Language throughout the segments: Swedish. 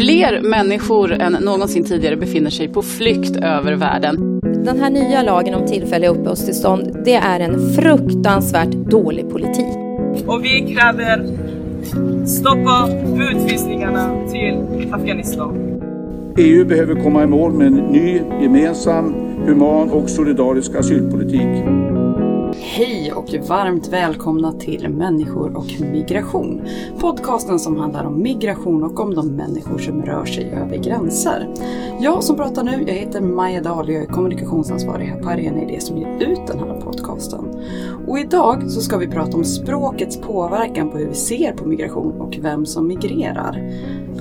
Fler människor än någonsin tidigare befinner sig på flykt över världen. Den här nya lagen om tillfälliga uppehållstillstånd, det är en fruktansvärt dålig politik. Och vi kräver stoppa utvisningarna till Afghanistan. EU behöver komma i mål med en ny, gemensam, human och solidarisk asylpolitik. Hej och varmt välkomna till Människor och migration. Podcasten som handlar om migration och om de människor som rör sig över gränser. Jag som pratar nu, jag heter Maja Dahl och jag är kommunikationsansvarig här på Arena Idé som ger ut den här podcasten. Och idag så ska vi prata om språkets påverkan på hur vi ser på migration och vem som migrerar.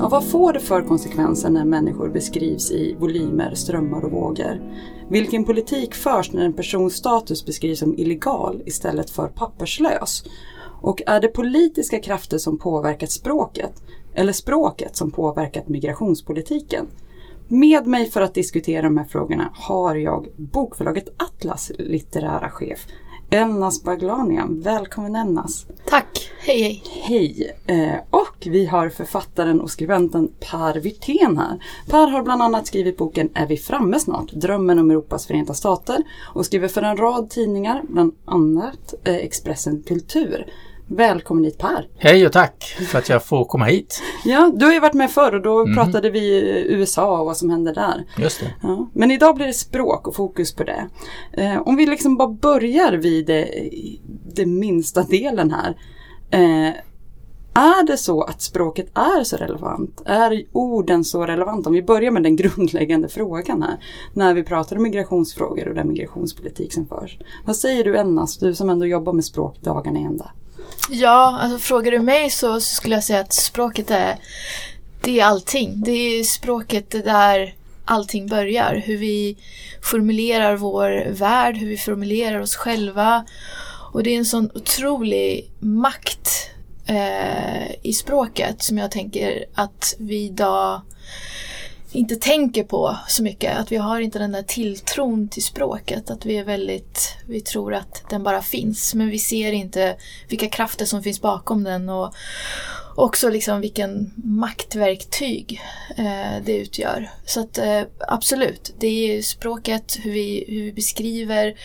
Och vad får det för konsekvenser när människor beskrivs i volymer, strömmar och vågor? Vilken politik förs när en persons status beskrivs som illegal istället för papperslös? Och är det politiska krafter som påverkat språket eller språket som påverkat migrationspolitiken? Med mig för att diskutera de här frågorna har jag bokförlaget Atlas litterära chef Elnas Baglanian. Välkommen Elnas! Tack! Hej hej! Hej! Eh, och vi har författaren och skribenten Per Wirtén här. Per har bland annat skrivit boken Är vi framme snart? Drömmen om Europas förenta stater och skriver för en rad tidningar, bland annat eh, Expressen Kultur. Välkommen hit Per! Hej och tack för att jag får komma hit. Ja, du har ju varit med förr och då mm. pratade vi USA och vad som händer där. Just det. Ja, men idag blir det språk och fokus på det. Eh, om vi liksom bara börjar vid det, det minsta delen här. Eh, är det så att språket är så relevant? Är orden så relevanta? Om vi börjar med den grundläggande frågan här. När vi pratar om migrationsfrågor och den migrationspolitik som förs. Vad säger du Ennas, du som ändå jobbar med språk dagarna i ända? Ja, alltså frågar du mig så skulle jag säga att språket är, det är allting. Det är språket där allting börjar. Hur vi formulerar vår värld, hur vi formulerar oss själva. Och det är en sån otrolig makt eh, i språket som jag tänker att vi idag inte tänker på så mycket. Att vi har inte den där tilltron till språket. Att vi är väldigt, vi tror att den bara finns. Men vi ser inte vilka krafter som finns bakom den och också liksom vilken maktverktyg eh, det utgör. Så att eh, absolut, det är språket, hur vi, hur vi beskriver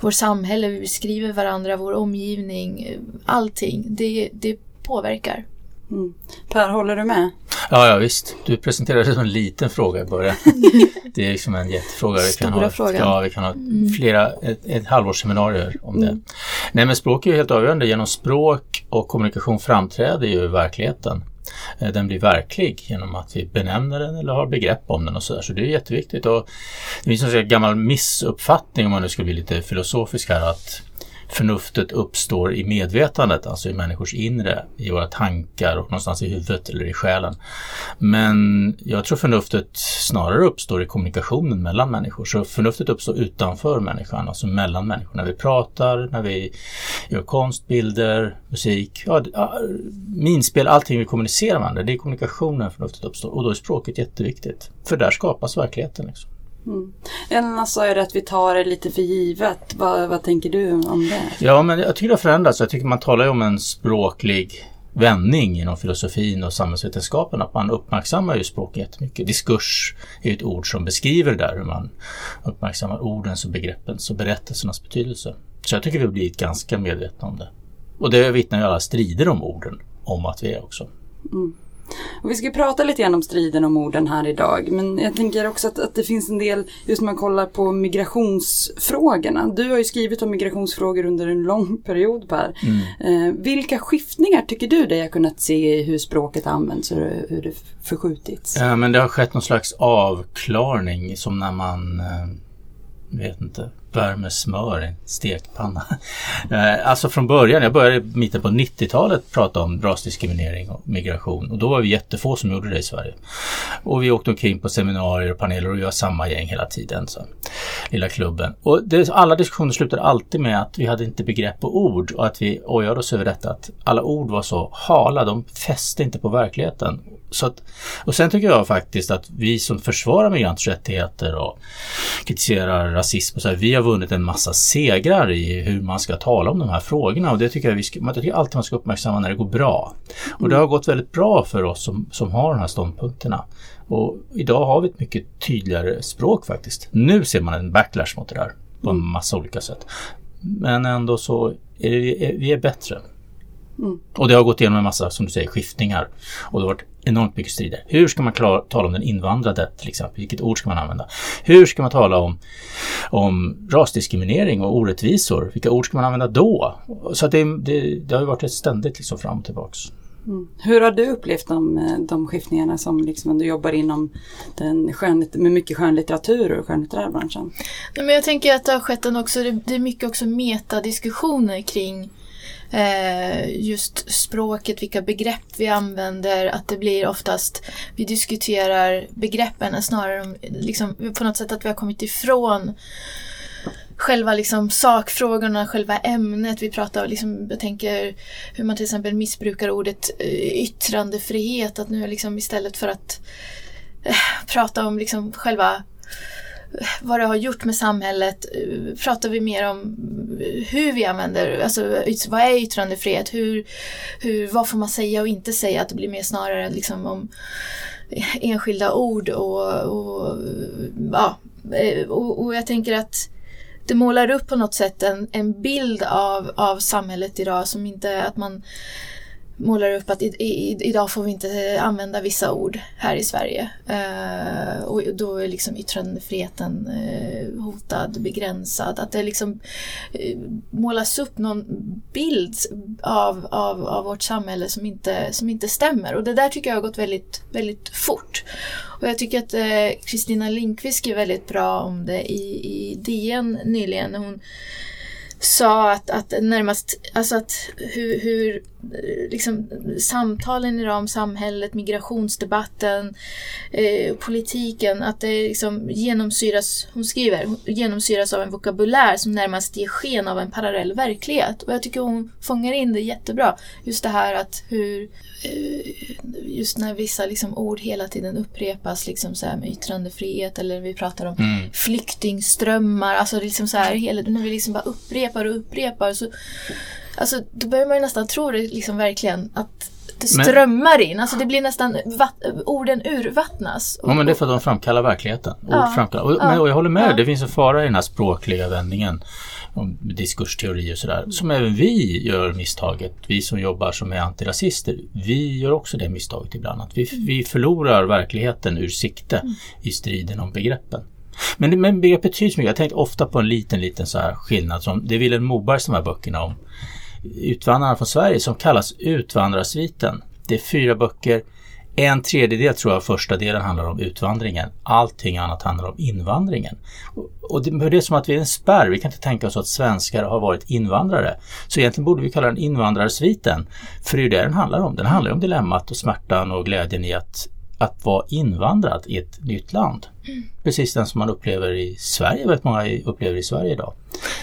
vårt samhälle, hur vi beskriver varandra, vår omgivning, eh, allting. Det, det påverkar. Mm. Per, håller du med? Ja, ja visst. Du presenterade det som en liten fråga i början. det är liksom en jättefråga. Vi Stora kan ha, frågan. Ja, vi kan ha mm. flera, ett, ett halvårsseminarier om mm. det. Nej, men språk är ju helt avgörande. Genom språk och kommunikation framträder ju verkligheten. Eh, den blir verklig genom att vi benämner den eller har begrepp om den och sådär. Så det är jätteviktigt. Och det finns en gammal missuppfattning om man nu ska bli lite filosofisk här att förnuftet uppstår i medvetandet, alltså i människors inre, i våra tankar och någonstans i huvudet eller i själen. Men jag tror förnuftet snarare uppstår i kommunikationen mellan människor. Så förnuftet uppstår utanför människan, alltså mellan människor. När vi pratar, när vi gör konst, bilder, musik, ja, minspel, allting vi kommunicerar med varandra. Det är kommunikationen förnuftet uppstår och då är språket jätteviktigt. För där skapas verkligheten. Liksom. Mm. Elna sa ju att vi tar det lite för givet. Vad, vad tänker du om det? Ja, men jag tycker det har förändrats. Jag tycker man talar ju om en språklig vändning inom filosofin och samhällsvetenskapen att man uppmärksammar ju språk jättemycket. Diskurs är ett ord som beskriver det där hur man uppmärksammar ordens och begreppens och berättelsernas betydelse. Så jag tycker vi har blivit ganska medvetna om det. Och det vittnar ju alla strider om orden om att vi är också. Mm. Och vi ska prata lite grann om striden om orden här idag. Men jag tänker också att, att det finns en del, just när man kollar på migrationsfrågorna. Du har ju skrivit om migrationsfrågor under en lång period Per. Mm. Eh, vilka skiftningar tycker du dig har kunnat se i hur språket används och hur det förskjutits? Ja, men det har skett någon slags avklarning som när man eh, vet inte, Värmesmör i en stekpanna. Eh, alltså från början, jag började i mitten på 90-talet prata om rasdiskriminering och migration och då var vi jättefå som gjorde det i Sverige. Och vi åkte omkring på seminarier och paneler och vi var samma gäng hela tiden. Så. Lilla klubben. Och det, alla diskussioner slutade alltid med att vi hade inte begrepp på ord och att vi ojade oss över detta att alla ord var så hala, de fäste inte på verkligheten. Så att, och sen tycker jag faktiskt att vi som försvarar migranters rättigheter och kritiserar rasism och så här, vi har vunnit en massa segrar i hur man ska tala om de här frågorna och det tycker jag, vi ska, jag tycker alltid man ska uppmärksamma när det går bra. Och det har gått väldigt bra för oss som, som har de här ståndpunkterna. Och idag har vi ett mycket tydligare språk faktiskt. Nu ser man en backlash mot det där på en massa olika sätt. Men ändå så är det, vi är bättre. Mm. Och det har gått igenom en massa, som du säger, skiftningar. Och det har varit enormt mycket strider. Hur ska man klara, tala om den invandrade till exempel? Vilket ord ska man använda? Hur ska man tala om, om rasdiskriminering och orättvisor? Vilka ord ska man använda då? Så att det, det, det har ju varit ett ständigt liksom fram och tillbaks. Mm. Hur har du upplevt de, de skiftningarna som liksom du jobbar inom den skönlit- med mycket skönlitteratur och skönlitterär branschen? Nej, men jag tänker att det har skett en också, det, är mycket också metadiskussioner kring Eh, just språket, vilka begrepp vi använder, att det blir oftast, vi diskuterar begreppen snarare om, liksom, på något sätt att vi har kommit ifrån själva liksom sakfrågorna, själva ämnet. Vi pratar liksom, jag tänker hur man till exempel missbrukar ordet eh, yttrandefrihet. Att nu liksom istället för att äh, prata om liksom själva vad det har gjort med samhället. Pratar vi mer om hur vi använder, alltså vad är yttrandefrihet, hur, hur, vad får man säga och inte säga, att det blir mer snarare liksom om enskilda ord och, och ja, eh, och, och jag tänker att det målar upp på något sätt en, en bild av, av samhället idag som inte att man målar upp att i, i, idag får vi inte eh, använda vissa ord här i Sverige. Eh, och då är liksom yttrandefriheten eh, hotad, begränsad. Att det liksom eh, målas upp någon bild av, av, av vårt samhälle som inte, som inte stämmer. Och det där tycker jag har gått väldigt, väldigt fort. Och jag tycker att eh, Kristina Linkvist skrev väldigt bra om det i, i DN nyligen. Hon sa att, att närmast, alltså att hur, hur eh, liksom, samtalen idag om samhället, migrationsdebatten, eh, politiken, att det liksom genomsyras, hon skriver, genomsyras av en vokabulär som närmast ger sken av en parallell verklighet. Och jag tycker hon fångar in det jättebra. Just det här att hur, just när vissa liksom ord hela tiden upprepas, liksom så här med yttrandefrihet eller vi pratar om Mm. flyktingströmmar, alltså liksom så här, hela, när vi liksom bara upprepar och upprepar så Alltså då börjar man ju nästan tro det liksom verkligen att det Men- strömmar in, alltså det blir nästan, orden urvattnas. Ja, men det är för att de framkallar verkligheten. Ja. framkallar. Och, Ja. men, och jag håller med, Ja. det finns en fara i den här språkliga vändningen om diskursteori och sådär. Som även vi gör misstaget, vi som jobbar som är antirasister. Vi gör också det misstaget ibland. Att vi, vi förlorar verkligheten ur sikte i striden om begreppen. Men, men begreppet betyder så mycket. Jag tänker ofta på en liten, liten så här skillnad som det är Vilhelm Mobergs de här böckerna om Utvandrarna från Sverige som kallas Utvandrarsviten. Det är fyra böcker. En tredjedel tror jag första delen handlar om utvandringen. Allting annat handlar om invandringen. Och- det, det är som att vi är en spärr. Vi kan inte tänka oss att svenskar har varit invandrare. Så egentligen borde vi kalla den invandrarsviten. För det är ju det den handlar om. Den handlar om dilemmat och smärtan och glädjen i att, att vara invandrad i ett nytt land. Precis den som man upplever i Sverige, väldigt många upplever i Sverige idag.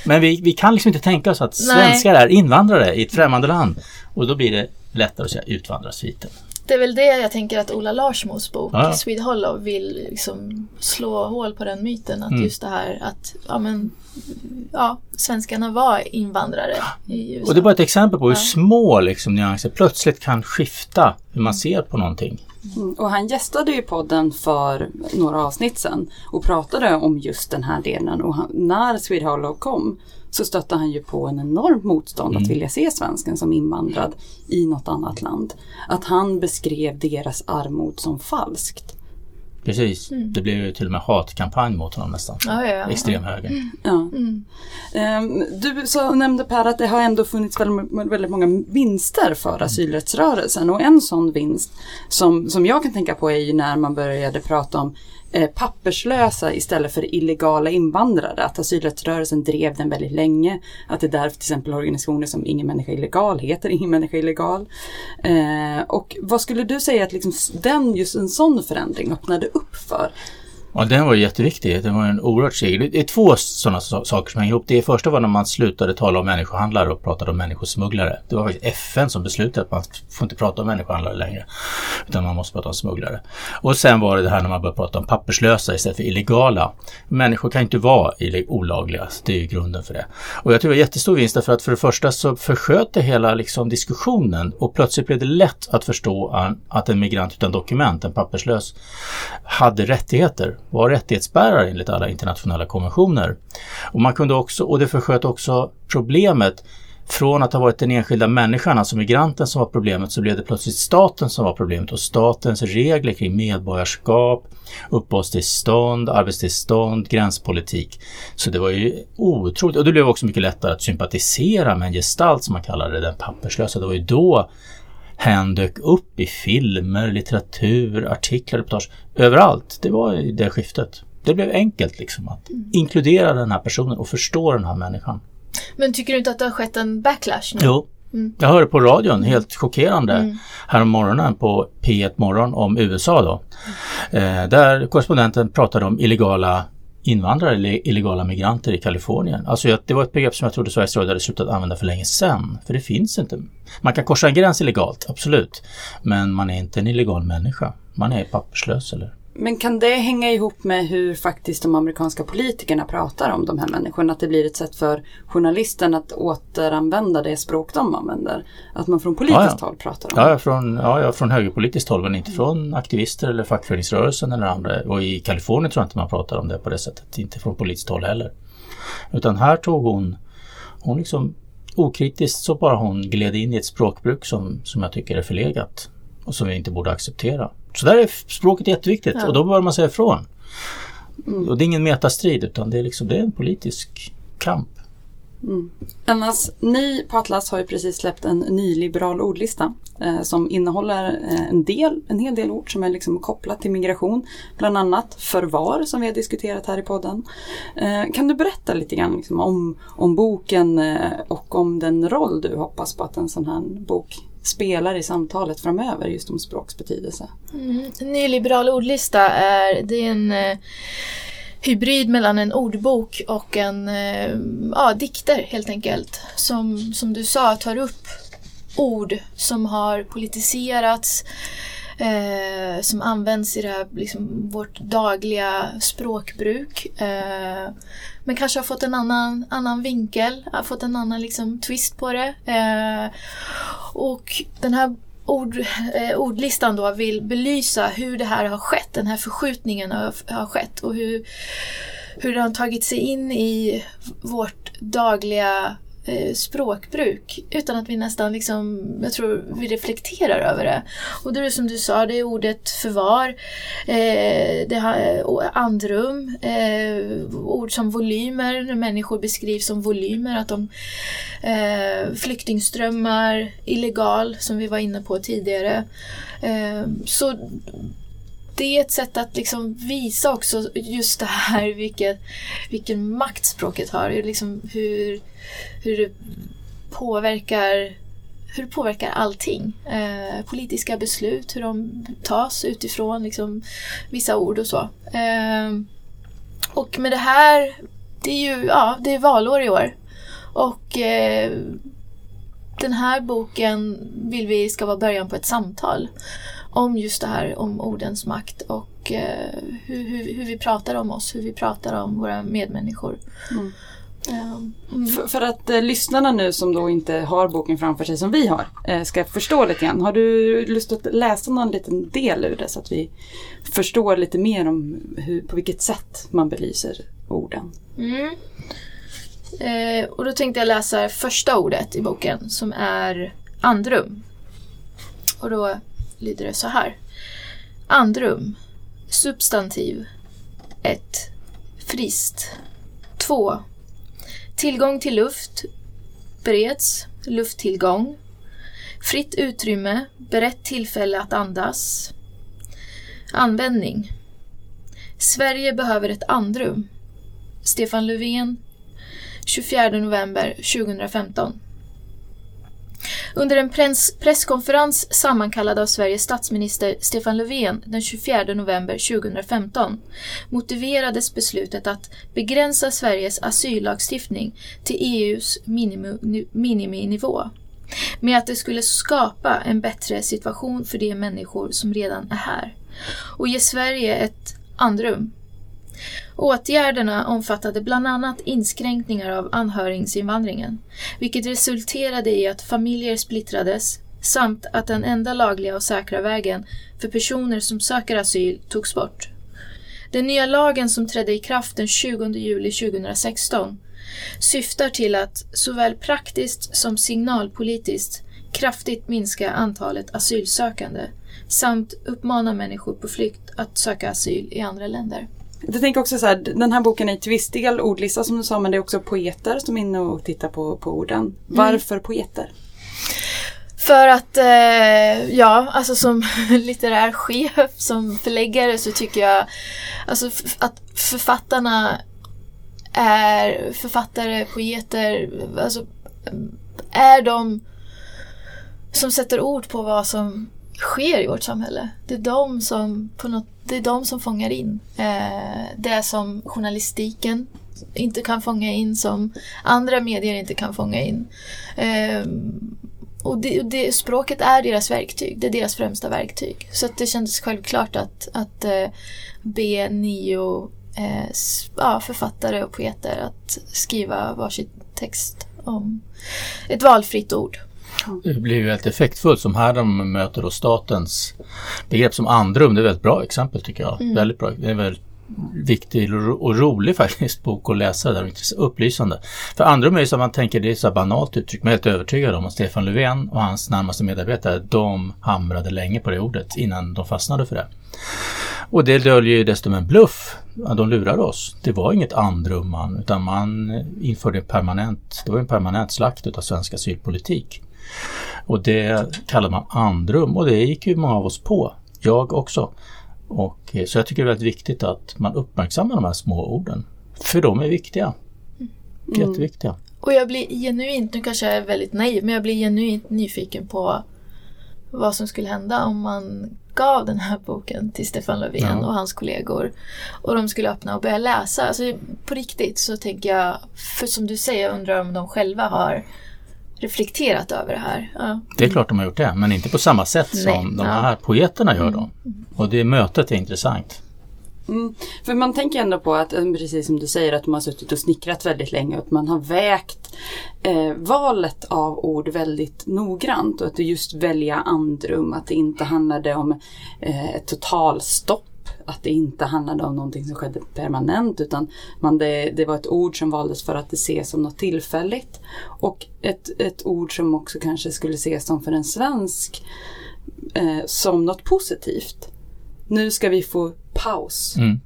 Men vi, vi kan liksom inte tänka oss att Nej. svenskar är invandrare i ett främmande land. Och då blir det lättare att säga utvandrarsviten. Det är väl det jag tänker att Ola Larsmos bok Ja. Swede Hollow vill liksom slå hål på den myten. Att Mm. just det här att ja, men, ja, svenskarna var invandrare i USA. Och det är bara ett exempel på hur Ja. små liksom, nyanser plötsligt kan skifta hur man ser på någonting. Mm, Och han gästade ju podden för några avsnitt sedan och pratade om just den här delen. Och han, när Swede Hollow kom så stötte han ju på en enormt motstånd att vilja se svensken som invandrad i något annat land. Att han beskrev deras armod som falskt. Precis. Det blev ju till och med hatkampanj mot honom nästan. Ja, ja, ja. Extremhögern. Ja. Ehm, Du så nämnde Per att det har ändå funnits väldigt, väldigt många vinster för asylrättsrörelsen och en sån vinst som, som jag kan tänka på är ju när man började prata om Eh, papperslösa istället för illegala invandrare. Att asylrättsrörelsen drev den väldigt länge. Att det är därför till exempel organisationer som Ingen människa illegal heter Ingen människa illegal. Eh, och vad skulle du säga att liksom den, just en sån förändring öppnade upp för? Ja, den var jätteviktig. Det var en oerhört seger. Det är två sådana saker som hänger ihop. Det första var när man slutade tala om människohandlare och pratade om människosmugglare. Det var faktiskt FN som beslutade att man får inte prata om människohandlare längre. Utan man måste prata om smugglare. Och sen var det det här när man började prata om papperslösa istället för illegala. Människor kan inte vara olagliga. Det är ju grunden för det. Och jag tror det var jättestor vinst därför att för det första så försköt det hela liksom diskussionen och plötsligt blev det lätt att förstå att en migrant utan dokument, en papperslös, hade rättigheter var rättighetsbärare enligt alla internationella konventioner. Och, man kunde också, och det försköt också problemet från att ha varit den enskilda människan, alltså migranten som var problemet, så blev det plötsligt staten som var problemet och statens regler kring medborgarskap, uppehållstillstånd, arbetstillstånd, gränspolitik. Så det var ju otroligt och det blev också mycket lättare att sympatisera med en gestalt som man kallade det, den papperslösa. Det var ju då hen dök upp i filmer, litteratur, artiklar, reportage. Överallt. Det var i det skiftet. Det blev enkelt liksom att mm. inkludera den här personen och förstå den här människan. Men tycker du inte att det har skett en backlash nu? Jo. Mm. Jag hörde på radion, helt chockerande, mm. härom morgonen på P1 Morgon om USA då. Mm. Eh, där korrespondenten pratade om illegala invandrare eller illegala migranter i Kalifornien. Alltså det var ett begrepp som jag trodde Sveriges Radio hade slutat använda för länge sedan. För det finns inte. Man kan korsa en gräns illegalt, absolut. Men man är inte en illegal människa. Man är papperslös eller men kan det hänga ihop med hur faktiskt de amerikanska politikerna pratar om de här människorna? Att det blir ett sätt för journalisten att återanvända det språk de använder? Att man från politiskt ja, ja. håll pratar om? Ja, från, ja, från högerpolitiskt håll men inte från aktivister eller fackföreningsrörelsen eller andra. Och i Kalifornien tror jag inte man pratar om det på det sättet. Inte från politiskt håll heller. Utan här tog hon, hon liksom okritiskt så bara hon gled in i ett språkbruk som, som jag tycker är förlegat och som vi inte borde acceptera. Så där är språket jätteviktigt ja. och då bör man säga ifrån. Mm. Och det är ingen metastrid utan det är, liksom, det är en politisk kamp. Mm. Annars, ni på Atlas har ju precis släppt en nyliberal ordlista eh, som innehåller eh, en, del, en hel del ord som är liksom kopplat till migration. Bland annat förvar som vi har diskuterat här i podden. Eh, kan du berätta lite grann liksom, om, om boken eh, och om den roll du hoppas på att en sån här bok spelar i samtalet framöver just om språks betydelse. Mm. Nyliberal ordlista är, det är en eh, hybrid mellan en ordbok och en eh, ja, dikter helt enkelt. Som, som du sa tar upp ord som har politiserats eh, som används i det här, liksom, vårt dagliga språkbruk. Eh, men kanske har fått en annan, annan vinkel, har fått en annan liksom, twist på det. Eh, och den här ord, eh, ordlistan då vill belysa hur det här har skett, den här förskjutningen har, har skett och hur, hur den har tagit sig in i vårt dagliga Eh, språkbruk utan att vi nästan liksom, jag tror vi reflekterar över det. Och det är som du sa, det är ordet förvar, eh, det har, andrum, eh, ord som volymer, när människor beskrivs som volymer, att de eh, flyktingströmmar, illegal som vi var inne på tidigare. Eh, så det är ett sätt att liksom visa också just det här vilken, vilken makt språket har. Liksom hur, hur det påverkar hur det påverkar allting. Eh, politiska beslut, hur de tas utifrån liksom, vissa ord och så. Eh, och med det här, det är ju ja, det är valår i år. Och eh, den här boken vill vi ska vara början på ett samtal om just det här om ordens makt och eh, hur, hur, hur, vi pratar om oss, hur vi pratar om våra medmänniskor. Mm. Mm. För, för, att eh, lyssnarna nu som då inte har boken framför sig som vi har eh, ska förstå lite grann. Har du lust att läsa någon liten del ur det så att vi förstår lite mer om hur, på vilket sätt man belyser orden? Mm. Eh, och då tänkte jag läsa första ordet i boken som är andrum. Och då lyder det så här. Andrum. Substantiv. 1. Frist. 2. Tillgång till luft. Bereds. Lufttillgång. Fritt utrymme. Berett tillfälle att andas. Användning. Sverige behöver ett andrum. Stefan Löfven 24 november 2015 under en press presskonferens sammankallad av Sveriges statsminister Stefan Löfven den 24 november 2015 motiverades beslutet att begränsa Sveriges asyllagstiftning till EUs minimi- miniminivå med att det skulle skapa en bättre situation för de människor som redan är här och ge Sverige ett andrum. Åtgärderna omfattade bland annat inskränkningar av anhöriginvandringen, vilket resulterade i att familjer splittrades samt att den enda lagliga och säkra vägen för personer som söker asyl togs bort. Den nya lagen som trädde i kraft den 20 juli 2016 syftar till att såväl praktiskt som signalpolitiskt kraftigt minska antalet asylsökande samt uppmana människor på flykt att söka asyl i andra länder. Jag tänker också så här, den här boken är till viss del ordlista som du sa, men det är också poeter som är inne och tittar på, på orden. Varför poeter? För att, eh, ja, alltså som litterär chef, som förläggare så tycker jag alltså, att författarna är författare, poeter, alltså är de som sätter ord på vad som sker i vårt samhälle. Det är de som, på något, det är de som fångar in eh, det som journalistiken inte kan fånga in, som andra medier inte kan fånga in. Eh, och det, det, språket är deras verktyg, det är deras främsta verktyg. Så att det kändes självklart att, att eh, be nio eh, ja, författare och poeter att skriva varsitt text om ett valfritt ord. Det blir ju väldigt effektfullt som här de möter då statens begrepp som andrum. Det är ett väldigt bra exempel tycker jag. Väldigt bra. Det är en väldigt viktig och ro- och rolig faktiskt bok att läsa där och upplysande. För andrum är ju som man tänker, det är så här banalt uttryck, men jag är helt övertygad om att Stefan Löfven och hans närmaste medarbetare, de hamrade länge på det ordet innan de fastnade för det. Och det döljer ju dessutom en bluff. De lurade oss. Det var inget andrum man, utan man införde permanent, det var en permanent slakt utav svensk asylpolitik. Och det kallade man andrum och det gick ju många av oss på. Jag också. Och, eh, så jag tycker det är väldigt viktigt att man uppmärksammar de här små orden. För de är viktiga. Jätteviktiga. Och jag blir genuint, nu kanske jag är väldigt naiv, men jag blir genuint nyfiken på vad som skulle hända om man gav den här boken till Stefan Löfven Ja. och hans kollegor och de skulle öppna och börja läsa. Alltså på riktigt så tänker jag, för som du säger, jag undrar om de själva har reflekterat över det här. Ja. Det är klart de har gjort det, men inte på samma sätt Nej, som de ja. här poeterna gör då. Och det mötet är intressant. Mm. För man tänker ändå på att, eh, precis som du säger, att de har suttit och snickrat väldigt länge och att man har vägt eh, valet av ord väldigt noggrant och att just välja andrum, att det inte handlade om eh, ett totalstopp att det inte handlade om någonting som skedde permanent utan man, det, det var ett ord som valdes för att det ses som något tillfälligt. Och ett, ett ord som också kanske skulle ses som för en svensk eh, som något positivt. Nu ska vi få paus Mm.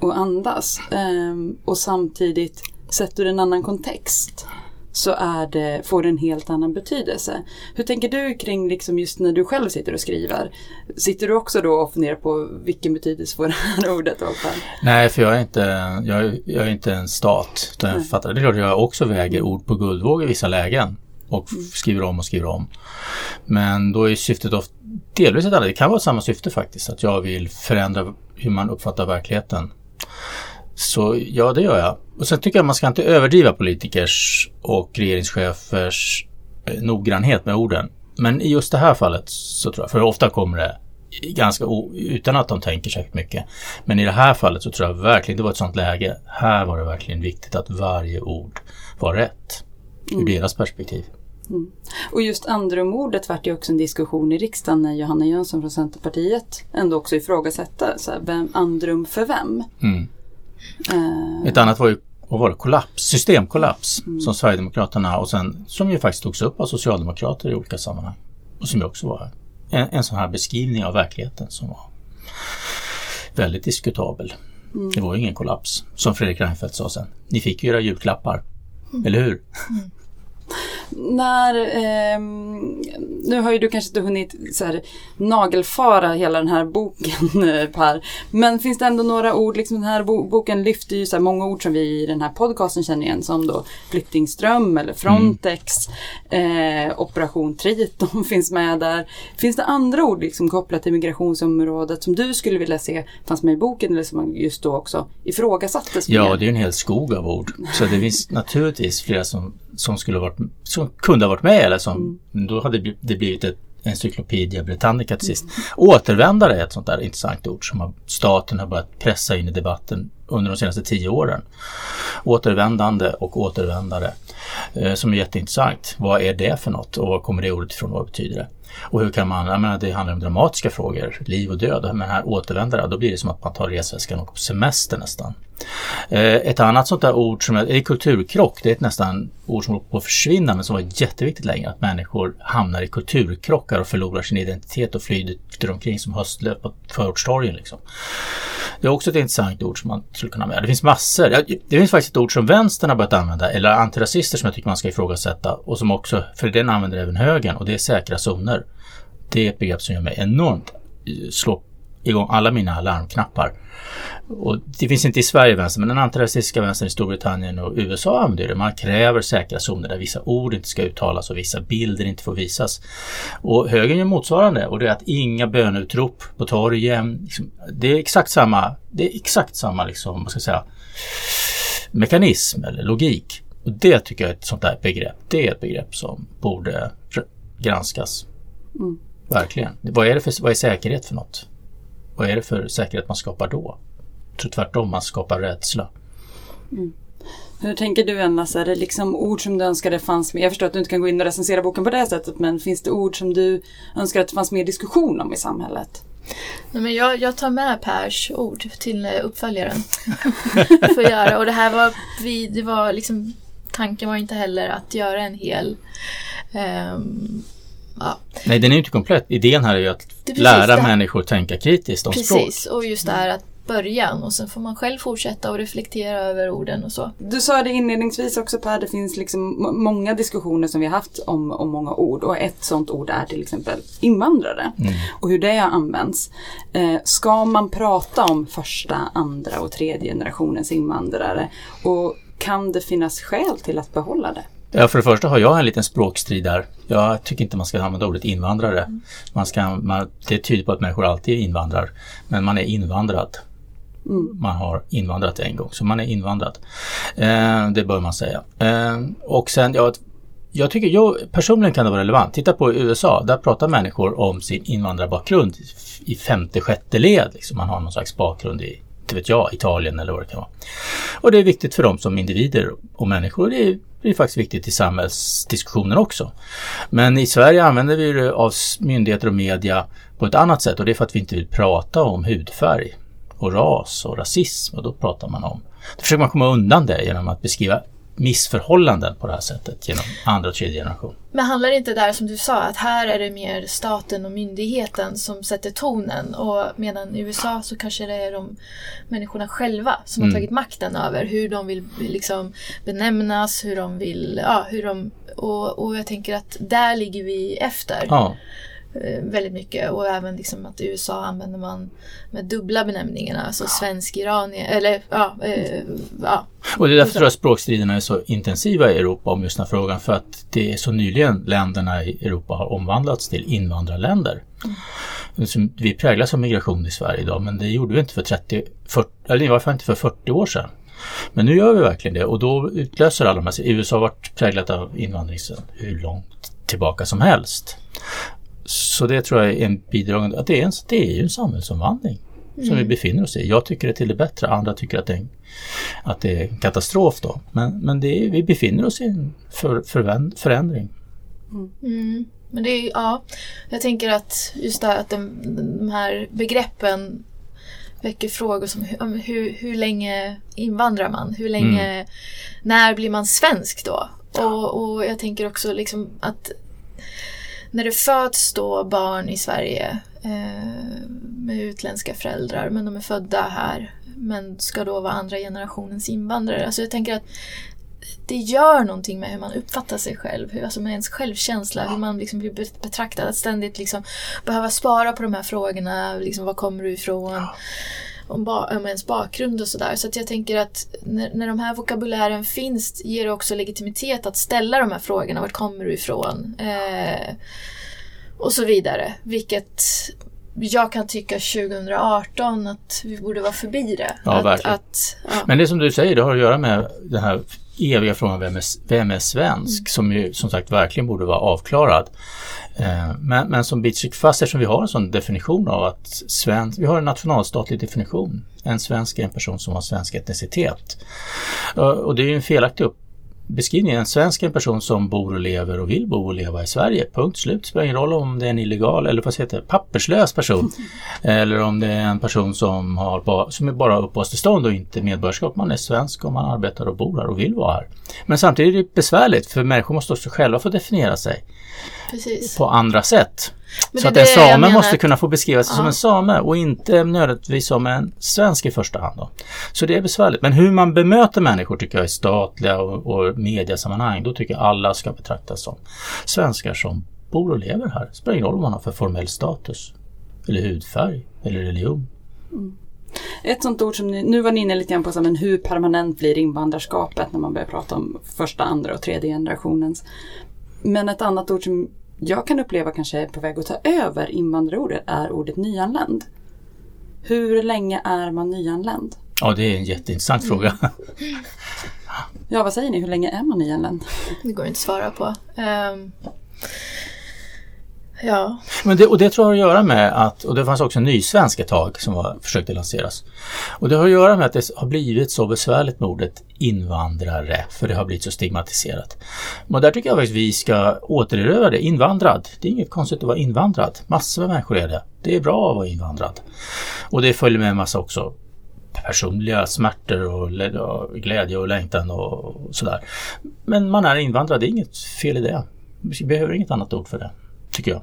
och andas. Ehm, och samtidigt sätter du en annan kontext så det, får det en helt annan betydelse. Hur tänker du kring liksom just när du själv sitter och skriver? Sitter du också då och funderar på vilken betydelse får det här ordet? Ofta? Nej, för jag är inte, jag är, jag är inte en stat. Utan jag fattar, det är klart jag också väger ord på guldvåg i vissa lägen. Och skriver om och skriver om. Men då är syftet of, delvis ett annat. Det kan vara samma syfte faktiskt. Att jag vill förändra hur man uppfattar verkligheten. Så ja, det gör jag. Och sen tycker jag man ska inte överdriva politikers och regeringschefers eh, noggrannhet med orden. Men i just det här fallet så tror jag, för ofta kommer det ganska utan att de tänker särskilt mycket. Men i det här fallet så tror jag verkligen det var ett sånt läge. Här var det verkligen viktigt att varje ord var rätt ur deras perspektiv. Och just andrumordet vart ju också en diskussion i riksdagen när Johanna Jönsson från Centerpartiet ändå också ifrågasatte så här, vem, andrum för vem. Mm. Eh, Ett annat var ju vad var det, kollaps, systemkollaps som Sverigedemokraterna och sen som ju faktiskt togs upp av socialdemokrater i olika sammanhang. Och som ju också var en, en sån här beskrivning av verkligheten som var väldigt diskutabel. Det var ju ingen kollaps som Fredrik Reinfeldt sa sen. Ni fick ju era julklappar. Eller hur? när, ehm, nu har ju du kanske inte hunnit så här, nagelfara hela den här boken eh, Per. Men finns det ändå några ord, liksom den här bo boken lyfter ju så här många ord som vi i den här podcasten känner igen som då flyktingström eller Frontex, eh, Operation Triton finns med där. Finns det andra ord liksom kopplat till migrationsområdet som du skulle vilja se fanns med i boken eller som just då också ifrågasattes Ja, det är en hel skog av ord. Så det finns naturligtvis flera som, som skulle varit, som kunde ha varit med eller som, då hade det bli- det blivit ett Encyclopedia Britannica till sist. Återvändare är ett sånt där intressant ord som har, staten har börjat pressa in i debatten under de senaste tio åren. Återvändande och återvändare eh, som är jätteintressant. Vad är det för något och var kommer det ordet ifrån? Vad betyder det? Och hur kan man, jag menar det handlar om dramatiska frågor, liv och död. Men här återvändare, då blir det som att man tar resväskan och åker på semester nästan. Eh, ett annat sånt där ord som är, kulturkrock, det är ett nästan ord som håller på att försvinna men som var jätteviktigt länge. Att människor hamnar i kulturkrockar och förlorar sin identitet och flyter omkring som höstlöv på förortstorgen. Liksom. Det är också ett intressant ord som man skulle kunna använda. Det finns massor. Det finns faktiskt ett ord som vänstern har börjat använda, eller antirasister som jag tycker man ska ifrågasätta och som också, för den använder även högern och det är säkra zoner. Det är ett begrepp som gör mig enormt, eh, slå igång alla mina larmknappar. Och det finns inte i Sverige vänster, men den antirasistiska vänstern i Storbritannien och USA använder det. Man kräver säkra zoner där vissa ord inte ska uttalas och vissa bilder inte får visas. Och högern gör motsvarande och det är att inga böneutrop på torgen. Liksom, det är exakt samma, det är exakt samma liksom, vad ska jag säga, mekanism eller logik. Och det tycker jag är ett sånt där begrepp. Det är ett begrepp som borde granskas. Verkligen. Vad är, det för, vad är säkerhet för något? Vad är det för säkerhet man skapar då? Jag tror tvärtom, man skapar rädsla. Hur tänker du Anna? Är det liksom ord som du önskade fanns med? Jag förstår att du inte kan gå in och recensera boken på det sättet men finns det ord som du önskar att det fanns mer diskussion om i samhället? Nej, men jag, jag tar med Pers ord till eh, uppföljaren. Får göra. Och det här var, vi, det var liksom, tanken var inte heller att göra en hel ehm, ja, Nej, den är inte komplett. Idén här är ju att precis lära det. människor tänka kritiskt om språk. precis. Och just det här att början och sen får man själv fortsätta och reflektera över orden och så. Du sa det inledningsvis också Per, det finns liksom många diskussioner som vi har haft om, om många ord och ett sånt ord är till exempel invandrare och hur det har använts. Eh, ska man prata om första, andra och tredje generationens invandrare och kan det finnas skäl till att behålla det? Ja, för det första har jag en liten språkstrid där. Jag tycker inte man ska använda ordet invandrare. Man ska, man, det tyder på att människor alltid invandrar. Men man är invandrad. Man har invandrat en gång, så man är invandrad. Eh, det bör man säga. Eh, och sen, ja, jag tycker, jag, personligen kan det vara relevant. Titta på USA, där pratar människor om sin invandrarbakgrund i femte, sjätte led. Liksom. Man har någon slags bakgrund i, inte vet jag, Italien eller vad det kan vara. Och det är viktigt för dem som individer och människor. Det är, det är faktiskt viktigt i samhällsdiskussionen också. Men i Sverige använder vi det av myndigheter och media på ett annat sätt och det är för att vi inte vill prata om hudfärg och ras och rasism och då pratar man om. Då försöker man komma undan det genom att beskriva missförhållanden på det här sättet genom andra och tredje generation. Men handlar det inte där som du sa att här är det mer staten och myndigheten som sätter tonen och medan i USA så kanske det är de människorna själva som Mm. har tagit makten över hur de vill liksom benämnas, hur de vill, ja hur de och, och jag tänker att där ligger vi efter Ja, väldigt mycket och även liksom att i USA använder man med dubbla benämningarna, alltså svensk, iranier, eller ja, eh, ja. och det är därför tror jag språkstriderna är så intensiva i Europa om just den här frågan för att det är så nyligen länderna i Europa har omvandlats till invandrarländer. Som Vi präglas av migration i Sverige idag men det gjorde vi inte för 30, 40, eller i varje fall inte för 40 år sedan. Men nu gör vi verkligen det och då utlöser alla de här, USA har varit präglat av invandring sedan hur långt tillbaka som helst. Så det tror jag är en bidragande, att det är, en, det är ju en samhällsomvandling som vi befinner oss i. Jag tycker det är till det bättre, andra tycker att det är en, att det är en katastrof då. Men, men det är, vi befinner oss i en för, förvänd, förändring. Mm. Men det är, ja, jag tänker att just det här att de, de här begreppen väcker frågor som hur, hur, länge invandrar man? Hur länge, när blir man svensk då? Och, och jag tänker också liksom att när det föds då barn i Sverige eh, med utländska föräldrar men de är födda här men ska då vara andra generationens invandrare. Alltså jag tänker att det gör någonting med hur man uppfattar sig själv, hur, alltså med ens självkänsla, hur man liksom blir betraktad. Att ständigt liksom behöva svara på de här frågorna, liksom, var kommer du ifrån? Om, ba, om ens bakgrund och sådär. Så att jag tänker att när, när de här vokabulären finns ger det också legitimitet att ställa de här frågorna. Vart kommer du ifrån? Eh, och så vidare. Vilket jag kan tycka 2018 att vi borde vara förbi det. Ja, att, verkligen. Att, ja. Men det som du säger, det har att göra med den här eviga frågan vem är, vem är svensk? Mm. Som ju som sagt verkligen borde vara avklarad. Eh, men, men som biter sig fast eftersom vi har en sån definition av att svensk, vi har en nationalstatlig definition. En svensk är en person som har svensk etnicitet. Och det är ju en felaktig upp beskrivningen. En svensk är en person som bor och lever och vill bo och leva i Sverige. Punkt slut. Det spelar ingen roll om det är en illegal eller vad heter papperslös person. eller om det är en person som, har, som är bara uppehållstillstånd och inte medborgarskap. Man är svensk och man arbetar och bor här och vill vara här. Men samtidigt är det besvärligt för människor måste också själva få definiera sig. Precis. på andra sätt. Men så att en same måste kunna få beskriva sig som Ja. en same och inte nödvändigtvis som en svensk i första hand. Då. Så det är besvärligt. Men hur man bemöter människor tycker jag i statliga och, och mediasammanhang, då tycker jag alla ska betraktas som svenskar som bor och lever här. Det spelar ingen roll vad man har för formell status, eller hudfärg, eller religion. Ett sånt ord som ni, nu var ni inne lite grann på men hur permanent blir invandrarskapet när man börjar prata om första, andra och tredje generationens. Men ett annat ord som jag kan uppleva kanske är på väg att ta över invandrarordet är ordet nyanländ. Hur länge är man nyanländ? Ja, det är en jätteintressant fråga. Ja, vad säger ni? Hur länge är man nyanländ? Det går inte att svara på. Ehm, ja, Men det, och det tror jag har att göra med att, och det fanns också en ny svensk ett tag som var, försökte lanseras. Och det har att göra med att det har blivit så besvärligt med ordet invandrare, för det har blivit så stigmatiserat. Och där tycker jag faktiskt vi ska återerövra det. Invandrad, det är inget konstigt att vara invandrad. Massor med människor är det. Det är bra att vara invandrad. Och det följer med en massa också personliga smärtor och glädje och längtan och sådär. Men man är invandrad, det är inget fel i det. Vi behöver inget annat ord för det, tycker jag.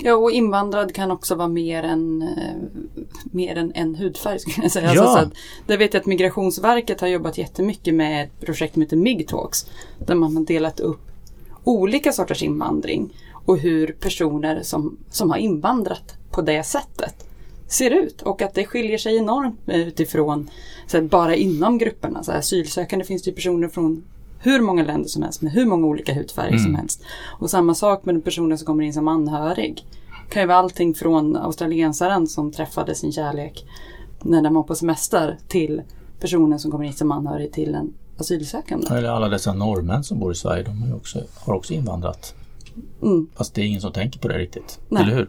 Ja, och invandrad kan också vara mer än, eh, mer än en hudfärg. Skulle jag säga. Ja. Alltså, så att, där vet jag att Migrationsverket har jobbat jättemycket med ett projekt som heter MIG-talks. Där man har delat upp olika sorters invandring och hur personer som, som har invandrat på det sättet ser ut. Och att det skiljer sig enormt utifrån, så här, bara inom grupperna. Så här, asylsökande finns det ju personer från hur många länder som helst med hur många olika hudfärger som helst. Och samma sak med personer som kommer in som anhörig. Det kan ju vara allting från australiensaren som träffade sin kärlek när den var på semester till personen som kommer in som anhörig till en asylsökande. Eller alla dessa norrmän som bor i Sverige, de har, också, har också invandrat. Mm. Fast det är ingen som tänker på det riktigt. Nej. Eller hur?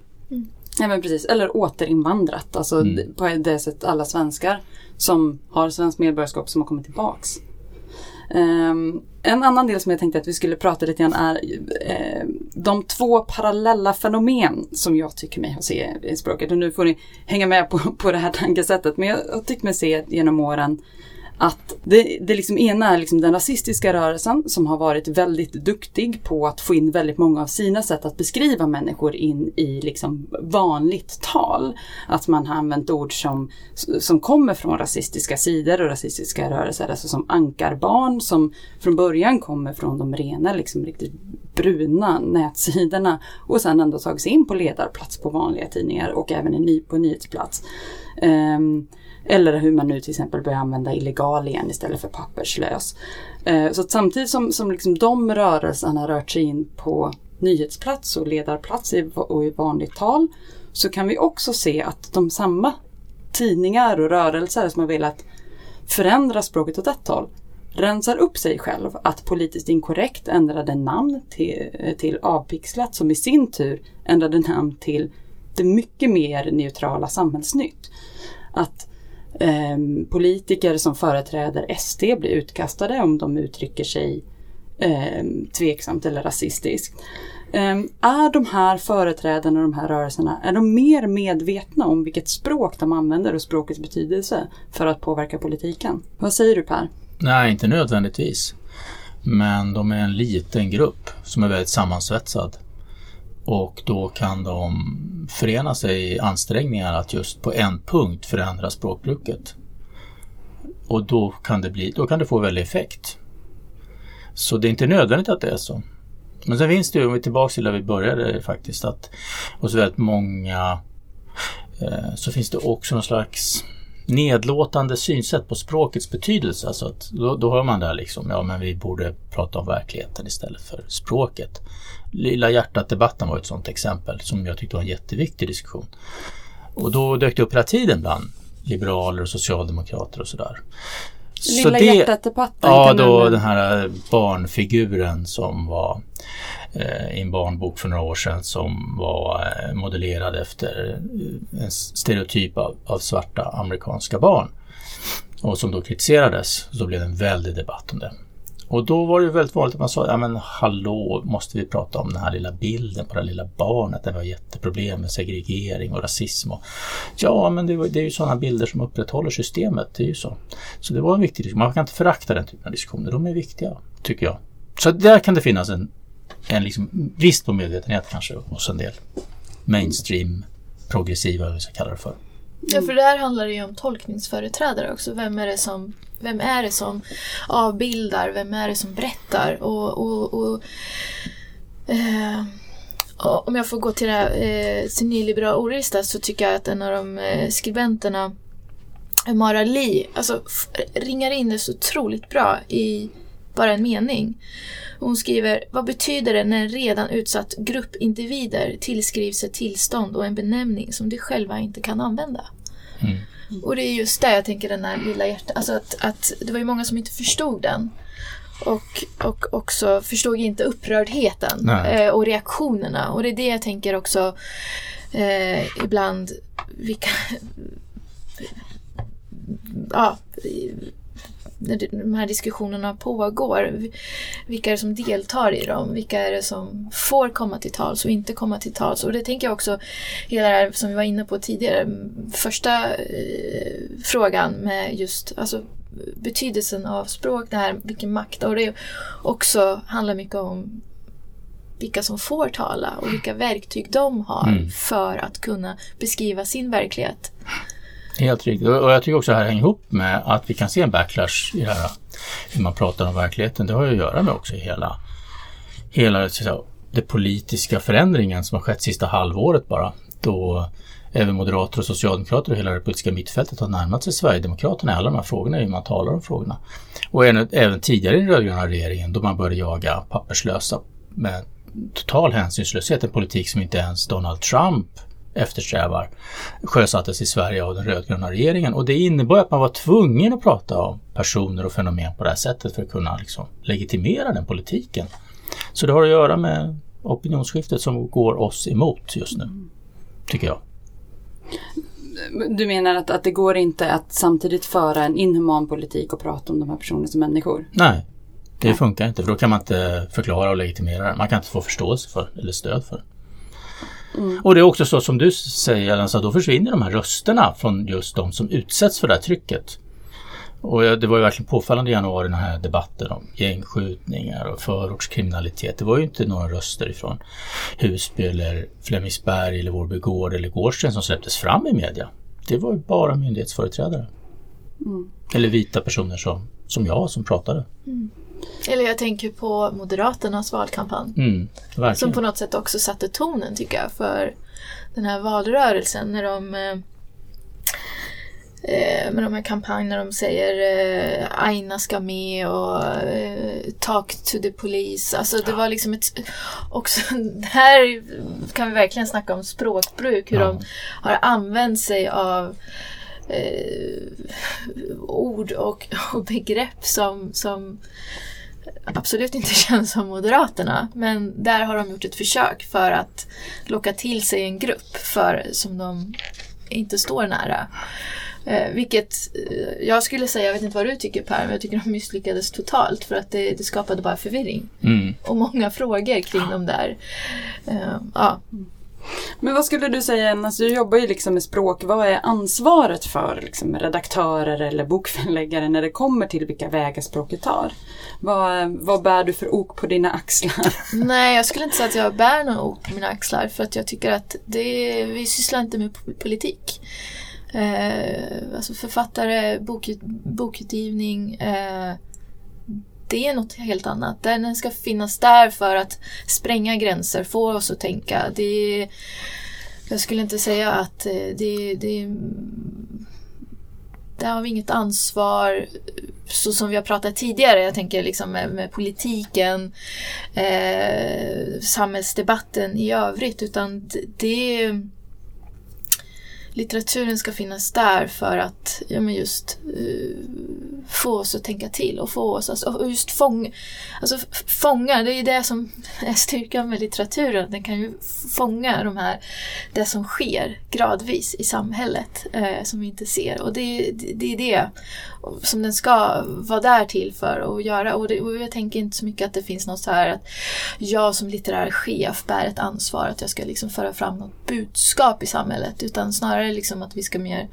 Ja men precis, eller återinvandrat. Alltså Mm. på det sättet alla svenskar som har svenskt medborgarskap som har kommit tillbaks. Ehm, en annan del som jag tänkte att vi skulle prata lite grann är eh, de två parallella fenomen som jag tycker mig ha se i språket. Och nu får ni hänga med på, på det här tankesättet. Men jag har tyckt mig se genom åren att det, det liksom ena är liksom den rasistiska rörelsen som har varit väldigt duktig på att få in väldigt många av sina sätt att beskriva människor in i liksom vanligt tal. Att man har använt ord som, som kommer från rasistiska sidor och rasistiska rörelser, alltså som ankarbarn som från början kommer från de rena, liksom riktigt bruna nätsidorna och sen ändå tagit sig in på ledarplats på vanliga tidningar och även ny, på nyhetsplats. Um, eller hur man nu till exempel börjar använda illegal igen istället för papperslös. Eh, så att samtidigt som, som liksom de rörelserna har rört sig in på nyhetsplats och ledarplats och i vanligt tal så kan vi också se att de samma tidningar och rörelser som har velat förändra språket åt ett håll rensar upp sig själv. Att politiskt inkorrekt ändrade namn till, eh, till avpixlat som i sin tur ändrade namn till det mycket mer neutrala samhällsnytt. Att Ehm, politiker som företräder SD blir utkastade om de uttrycker sig ehm, tveksamt eller rasistiskt. Ehm, är de här företrädarna och de här rörelserna, är de mer medvetna om vilket språk de använder och språkets betydelse för att påverka politiken? Vad säger du Per? Nej, inte nödvändigtvis. Men de är en liten grupp som är väldigt sammansvetsad. Och då kan de förena sig i ansträngningar att just på en punkt förändra språkbruket. Och då kan det, bli, då kan det få väldig effekt. Så det är inte nödvändigt att det är så. Men sen finns det ju, om vi är tillbaka till där vi började faktiskt, att hos väldigt många eh, så finns det också någon slags nedlåtande synsätt på språkets betydelse. Alltså att då, då hör man där liksom, ja men vi borde prata om verkligheten istället för språket. Lilla hjärtat-debatten var ett sådant exempel som jag tyckte var en jätteviktig diskussion. Och då dök det upp hela tiden bland liberaler och socialdemokrater och sådär. Lilla det, hjärtat-debatten? Ja, kan då du- den här barnfiguren som var eh, i en barnbok för några år sedan som var eh, modellerad efter eh, en stereotyp av, av svarta amerikanska barn. Och som då kritiserades. Så blev det en väldig debatt om det. Och då var det väldigt vanligt att man sa, ja men hallå, måste vi prata om den här lilla bilden på det lilla barnet där vi har jätteproblem med segregering och rasism. Och, ja, men det, det är ju sådana bilder som upprätthåller systemet, det är ju så. Så det var en viktig diskussion. Man kan inte förakta den typen av diskussioner, de är viktiga, tycker jag. Så där kan det finnas en, en liksom brist på medvetenhet kanske hos en del mainstream progressiva, eller vad vi ska kalla det för. Ja, för där handlar det ju om tolkningsföreträdare också. Vem är det som, vem är det som avbildar? Vem är det som berättar? Och, och, och, eh, om jag får gå till, det, här, eh, till nyliberal ordlista så tycker jag att en av de eh, skribenterna, Mara Li, alltså ringar in det så otroligt bra i bara en mening. Hon skriver, vad betyder det när en redan utsatt grupp individer tillskrivs ett tillstånd och en benämning som de själva inte kan använda? Mm. Och det är just där jag tänker den här lilla hjärtat, alltså att, att det var ju många som inte förstod den. Och, och också förstod inte upprördheten eh, och reaktionerna. Och det är det jag tänker också eh, ibland vilka... ja, de här diskussionerna pågår. Vilka är det som deltar i dem? Vilka är det som får komma till tals och inte komma till tals? Och det tänker jag också, hela det här som vi var inne på tidigare, första eh, frågan med just alltså, betydelsen av språk, det här, vilken makt, och det också handlar mycket om vilka som får tala och vilka verktyg de har Mm. för att kunna beskriva sin verklighet. Helt riktigt. Och jag tycker också att det här hänger ihop med att vi kan se en backlash i det här hur man pratar om verkligheten. Det har ju att göra med också hela, hela den politiska förändringen som har skett sista halvåret bara. Då även moderater och socialdemokrater och hela det politiska mittfältet har närmat sig Sverigedemokraterna i alla de här frågorna, hur man talar om frågorna. Och även, även tidigare i den rödgröna regeringen då man började jaga papperslösa med total hänsynslöshet, en politik som inte ens Donald Trump eftersträvar sjösattes i Sverige av den rödgröna regeringen och det innebar att man var tvungen att prata om personer och fenomen på det här sättet för att kunna liksom legitimera den politiken. Så det har att göra med opinionsskiftet som går oss emot just nu, tycker jag. Du menar att, att det går inte att samtidigt föra en inhuman politik och prata om de här personerna som människor? Nej, det funkar inte för då kan man inte förklara och legitimera det. Man kan inte få förståelse för eller stöd för. Och det är också så som du säger, alltså, då försvinner de här rösterna från just de som utsätts för det här trycket. Och det var ju verkligen påfallande i januari den här debatten om gängskjutningar och förortskriminalitet. Det var ju inte några röster ifrån Husby eller Flemingsberg eller Vårby Gård eller Gårdsten som släpptes fram i media. Det var ju bara myndighetsföreträdare. Eller vita personer som, som jag som pratade. Eller jag tänker på Moderaternas valkampanj. Mm. Som på något sätt också satte tonen tycker jag för den här valrörelsen när de eh, eh, med de här kampanjerna de säger eh, Aina ska med och eh, Talk to the police. Alltså det var liksom ett också här kan vi verkligen snacka om språkbruk. Hur Ja. de har använt sig av eh, ord och, och begrepp som, som absolut inte känns som Moderaterna. Men där har de gjort ett försök för att locka till sig en grupp för, som de inte står nära. Eh, vilket eh, jag skulle säga, jag vet inte vad du tycker Per, men jag tycker de misslyckades totalt för att det, det skapade bara förvirring. Mm. Och många frågor kring de där. Eh, ja. Men vad skulle du säga, alltså, du jobbar ju liksom med språk, vad är ansvaret för liksom, redaktörer eller bokförläggare när det kommer till vilka vägar språket tar? Vad, vad bär du för ok på dina axlar? Nej, jag skulle inte säga att jag bär någon ok på mina axlar för att jag tycker att det, vi sysslar inte med politik. Eh, alltså författare, bok, bokutgivning. Eh, det är något helt annat. Den ska finnas där för att spränga gränser, få oss att tänka. Det jag skulle inte säga att eh, det, det där har vi inget ansvar så som vi har pratat tidigare. Jag tänker liksom med, med politiken, eh, samhällsdebatten i övrigt. Utan det, litteraturen ska finnas där för att ja, men just uh, få oss att tänka till och få oss alltså, och just fånga, alltså fånga, det är ju det som är styrkan med litteraturen. Den kan ju fånga de här, det som sker gradvis i samhället eh, som vi inte ser och det, det, det, är det som den ska vara där till för att göra och, det, och jag tänker inte så mycket att det finns något så här att jag som litterär chef bär ett ansvar att jag ska liksom föra fram något budskap i samhället utan snarare snarare liksom att vi ska mer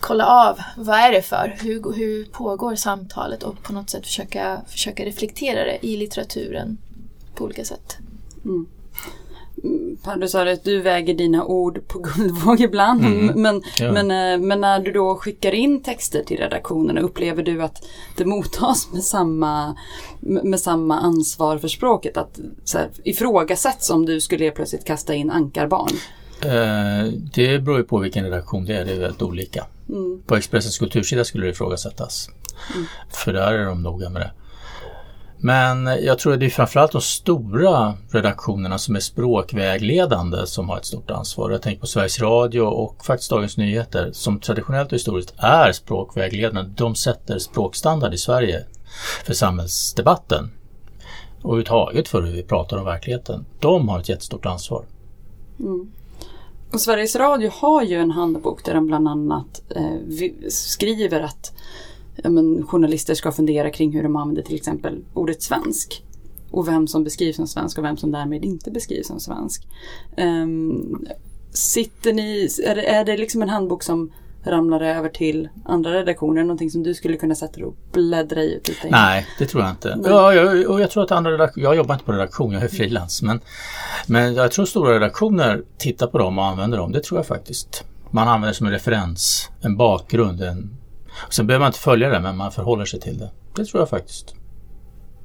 kolla av vad är det för? Hur, hur pågår samtalet och på något sätt försöka, försöka reflektera det i litteraturen på olika sätt. Mm. Per, du sa att du väger dina ord på guldvåg ibland. Mm. Men, ja. men, eh, men när du då skickar in texter till redaktionerna upplever du att det mottas med samma, med samma ansvar för språket? Att så här, ifrågasätts om du skulle plötsligt kasta in ankarbarn? Eh, det beror ju på vilken redaktion det är, det är väldigt olika. Mm. På Expressens kultursida skulle det ifrågasättas. Mm. För där är de noga med det. Men jag tror att det är framförallt de stora redaktionerna som är språkvägledande som har ett stort ansvar. Jag tänker på Sveriges Radio och faktiskt Dagens Nyheter som traditionellt och historiskt är språkvägledande. De sätter språkstandard i Sverige för samhällsdebatten och överhuvudtaget för hur vi pratar om verkligheten. De har ett jättestort ansvar. Mm. Och Sveriges Radio har ju en handbok där de bland annat eh, skriver att ja, men, journalister ska fundera kring hur de använder till exempel ordet svensk. Och vem som beskrivs som svensk och vem som därmed inte beskrivs som svensk. Um, sitter ni, är det, är det liksom en handbok som ramlar över till andra redaktioner? Någonting som du skulle kunna sätta dig och bläddra i? Och titta Nej, det tror jag inte. Ja, jag, och jag tror att andra redaktioner, jag jobbar inte på redaktion, jag är frilans. Men, men jag tror stora redaktioner tittar på dem och använder dem, det tror jag faktiskt. Man använder det som en referens, en bakgrund. En, sen behöver man inte följa det, men man förhåller sig till det. Det tror jag faktiskt.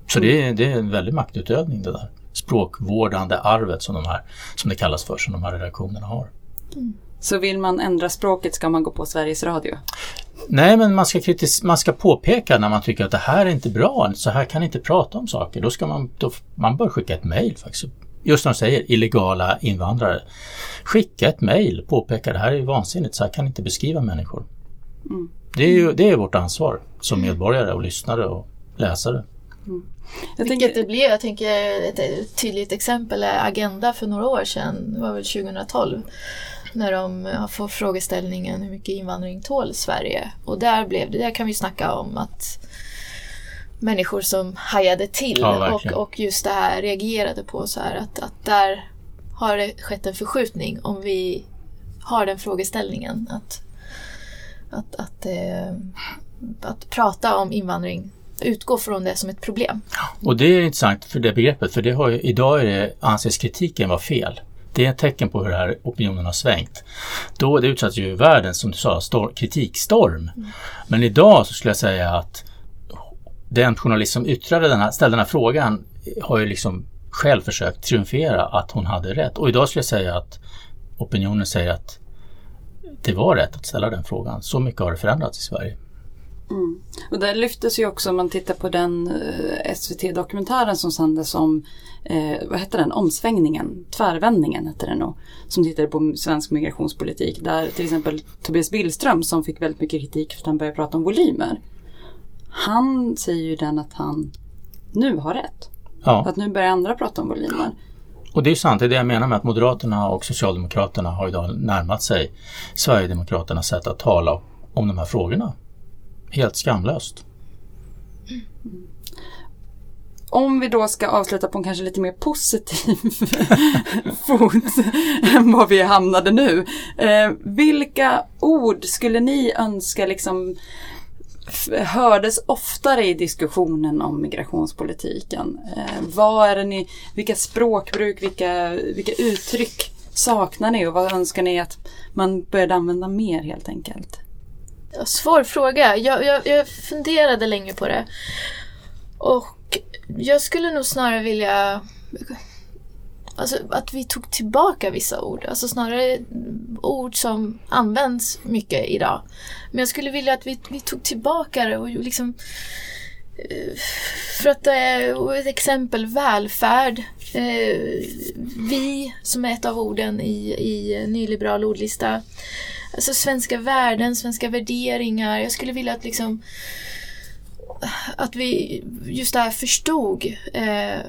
Så det, är, det är en väldig maktutövning det där språkvårdande arvet som de här, som det kallas för, som de här redaktionerna har. Mm. Så vill man ändra språket ska man gå på Sveriges Radio? Nej, men man ska, kritis- man ska påpeka när man tycker att det här är inte bra, så här kan inte prata om saker. Då ska man, då, man bör skicka ett mejl faktiskt. Just som de säger, illegala invandrare. Skicka ett mejl, påpeka det här är vansinnigt, så här kan inte beskriva människor. Mm. Det, är ju, det är vårt ansvar som medborgare och lyssnare och läsare. Mm. Jag Vilket tänker... det blev, jag tänker ett tydligt exempel är Agenda för några år sedan, det var väl 2012 när de får frågeställningen hur mycket invandring tål Sverige? Och där blev det, där kan vi snacka om att människor som hajade till ja, och, och just det här reagerade på så här att, att där har det skett en förskjutning om vi har den frågeställningen. Att, att, att, eh, att prata om invandring utgå från det som ett problem. Och det är intressant för det begreppet, för det har ju, idag är det, anses kritiken vara fel. Det är ett tecken på hur den här opinionen har svängt. Då det utsattes ju världen, som du sa, stor, kritikstorm. Mm. Men idag så skulle jag säga att den journalist som yttrade den här, ställde den här frågan har ju liksom själv försökt triumfera att hon hade rätt. Och idag skulle jag säga att opinionen säger att det var rätt att ställa den frågan. Så mycket har det förändrats i Sverige. Mm. Och där lyftes ju också, om man tittar på den eh, SVT-dokumentären som sändes om, eh, vad hette den, omsvängningen, tvärvändningen hette den nog. Som tittade på svensk migrationspolitik. Där till exempel Tobias Billström som fick väldigt mycket kritik för att han började prata om volymer. Han säger ju den att han nu har rätt. Ja. Att nu börjar andra prata om volymer. Och det är sant, det är det jag menar med att Moderaterna och Socialdemokraterna har idag närmat sig Sverigedemokraternas sätt att tala om de här frågorna helt skamlöst. Om vi då ska avsluta på en kanske lite mer positiv fot än vad vi hamnade nu. Eh, vilka ord skulle ni önska liksom hördes oftare i diskussionen om migrationspolitiken? Eh, vad är det ni, vilka språkbruk, vilka, vilka uttryck saknar ni och vad önskar ni att man började använda mer helt enkelt? Svår fråga. Jag, jag, jag funderade länge på det. Och jag skulle nog snarare vilja Alltså att vi tog tillbaka vissa ord. Alltså snarare ord som används mycket idag. Men jag skulle vilja att vi, vi tog tillbaka det och liksom eh, för att eh, ett exempel välfärd. Eh, vi som är ett av orden i, i nyliberal ordlista. Alltså svenska värden, svenska värderingar. Jag skulle vilja att liksom att vi just det här förstod eh,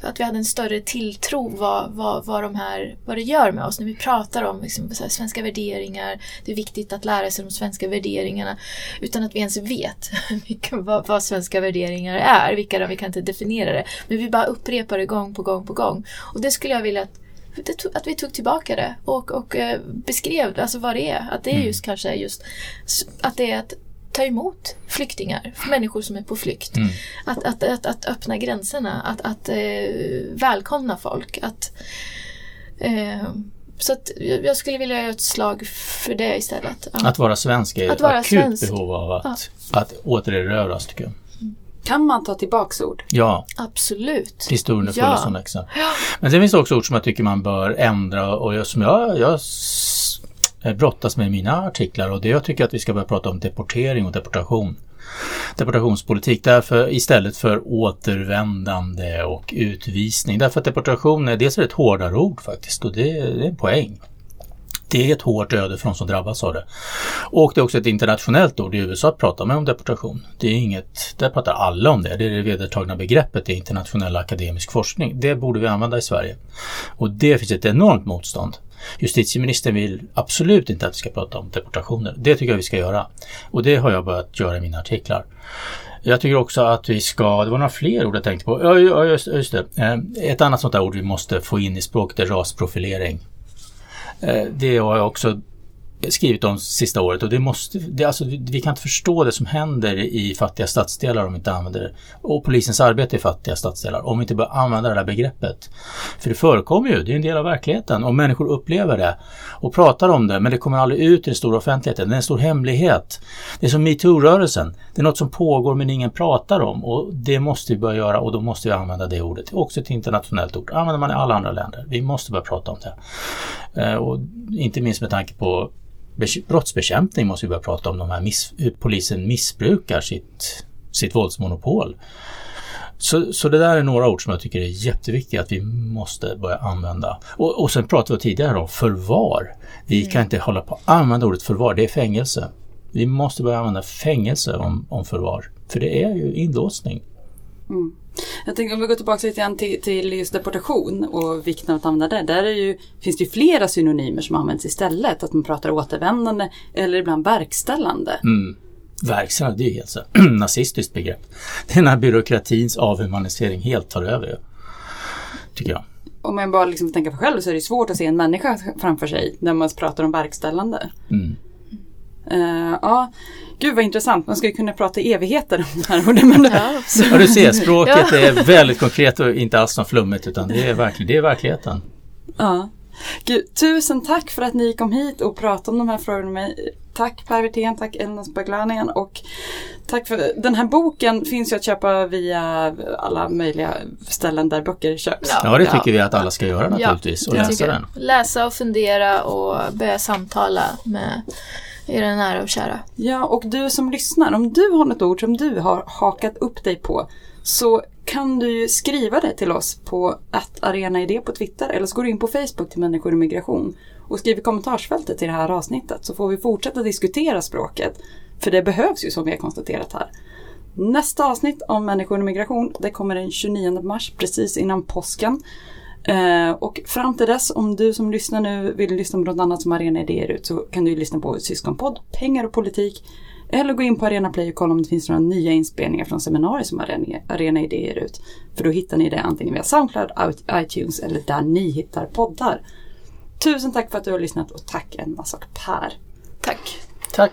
att vi hade en större tilltro vad, vad, vad, de här, vad det gör med oss när vi pratar om liksom, här, svenska värderingar. Det är viktigt att lära sig de svenska värderingarna utan att vi ens vet vilka, vad, vad svenska värderingar är. Vilka de, vi kan inte definiera det. Men vi bara upprepar det gång på gång på gång. Och det skulle jag vilja att att vi tog tillbaka det och, och eh, beskrev alltså vad det är. Att det är mm. just kanske just att det är att ta emot flyktingar, människor som är på flykt. Mm. Att, att, att, att, öppna gränserna, att, att eh, välkomna folk. Att, eh, så att jag skulle vilja göra ett slag för det istället. Ja. Att vara svensk är ett akut svensk. behov av att, ja. att återerövras tycker jag. Kan man ta tillbaks ord? Ja. Absolut. Historien är full av sådana exempel. Men sen finns det också ord som jag tycker man bör ändra och som jag, jag brottas med i mina artiklar och det jag tycker att vi ska börja prata om deportering och deportation. Deportationspolitik därför istället för återvändande och utvisning. Därför att deportation är dels ett hårdare ord faktiskt och det, det är en poäng. Det är ett hårt öde för de som drabbas av det. Och det är också ett internationellt ord. I USA pratar man om deportation. Det är inget, där pratar alla om det. Det är det vedertagna begreppet i internationell akademisk forskning. Det borde vi använda i Sverige. Och det finns ett enormt motstånd. Justitieministern vill absolut inte att vi ska prata om deportationer. Det tycker jag vi ska göra. Och det har jag börjat göra i mina artiklar. Jag tycker också att vi ska, det var några fler ord jag tänkte på. Ja, just, just det. Eh, ett annat sånt där ord vi måste få in i språket är rasprofilering. Eh, det har jag också skrivit om sista året och det måste, det, alltså, vi kan inte förstå det som händer i fattiga stadsdelar om vi inte använder det. Och polisens arbete i fattiga stadsdelar om vi inte börjar använda det här begreppet. För det förekommer ju, det är en del av verkligheten och människor upplever det och pratar om det men det kommer aldrig ut i den stora offentligheten. Det är en stor hemlighet. Det är som metoo-rörelsen. Det är något som pågår men ingen pratar om och det måste vi börja göra och då måste vi använda det ordet. Också ett internationellt ord. använder man i alla andra länder. Vi måste börja prata om det. Eh, och inte minst med tanke på brottsbekämpning måste vi börja prata om de här miss, hur polisen missbrukar sitt, sitt våldsmonopol. Så, så det där är några ord som jag tycker är jätteviktiga att vi måste börja använda. Och, och sen pratade vi tidigare om förvar. Vi mm. kan inte hålla på att använda ordet förvar, det är fängelse. Vi måste börja använda fängelse om, om förvar. För det är ju inlåsning. Mm. Jag tänker om vi går tillbaka lite grann till, till just deportation och vikten av att använda det. Där är ju, finns det ju flera synonymer som används istället. Att man pratar återvändande eller ibland verkställande. Mm. Verkställande, det är ju helt så nazistiskt begrepp. Det är när byråkratins avhumanisering helt tar över. Tycker jag. Om man bara liksom tänker på själv så är det svårt att se en människa framför sig när man pratar om verkställande. Mm. Uh, ja, Gud vad intressant, man skulle kunna prata i evigheter om det här ordet. ja. ja, du ser, språket ja. är väldigt konkret och inte alls något flummigt utan det är, verkligen, det är verkligheten. Ja. Gud, tusen tack för att ni kom hit och pratade om de här frågorna med mig. Tack Per Wirtén, tack Elnas Baglanian och tack för den här boken finns ju att köpa via alla möjliga ställen där böcker köps. Ja, ja det tycker ja. vi att alla ska göra naturligtvis och läsa den. Läsa och fundera och börja samtala med era nära och kära. Ja, och du som lyssnar, om du har något ord som du har hakat upp dig på så kan du skriva det till oss på att arenaidé på Twitter eller så går du in på Facebook till Människor och migration och skriver kommentarsfältet till det här avsnittet så får vi fortsätta diskutera språket. För det behövs ju som vi har konstaterat här. Nästa avsnitt om människor och migration det kommer den 29 mars precis innan påsken. Eh, och fram till dess, om du som lyssnar nu vill lyssna på något annat som Arena Idéer ut så kan du lyssna på Syskonpodd, Pengar och politik. Eller gå in på Arena Play och kolla om det finns några nya inspelningar från seminarier som Arena, Arena Idéer ut. För då hittar ni det antingen via Soundcloud, iTunes eller där ni hittar poddar. Tusen tack för att du har lyssnat och tack en massa Per. Tack. Tack.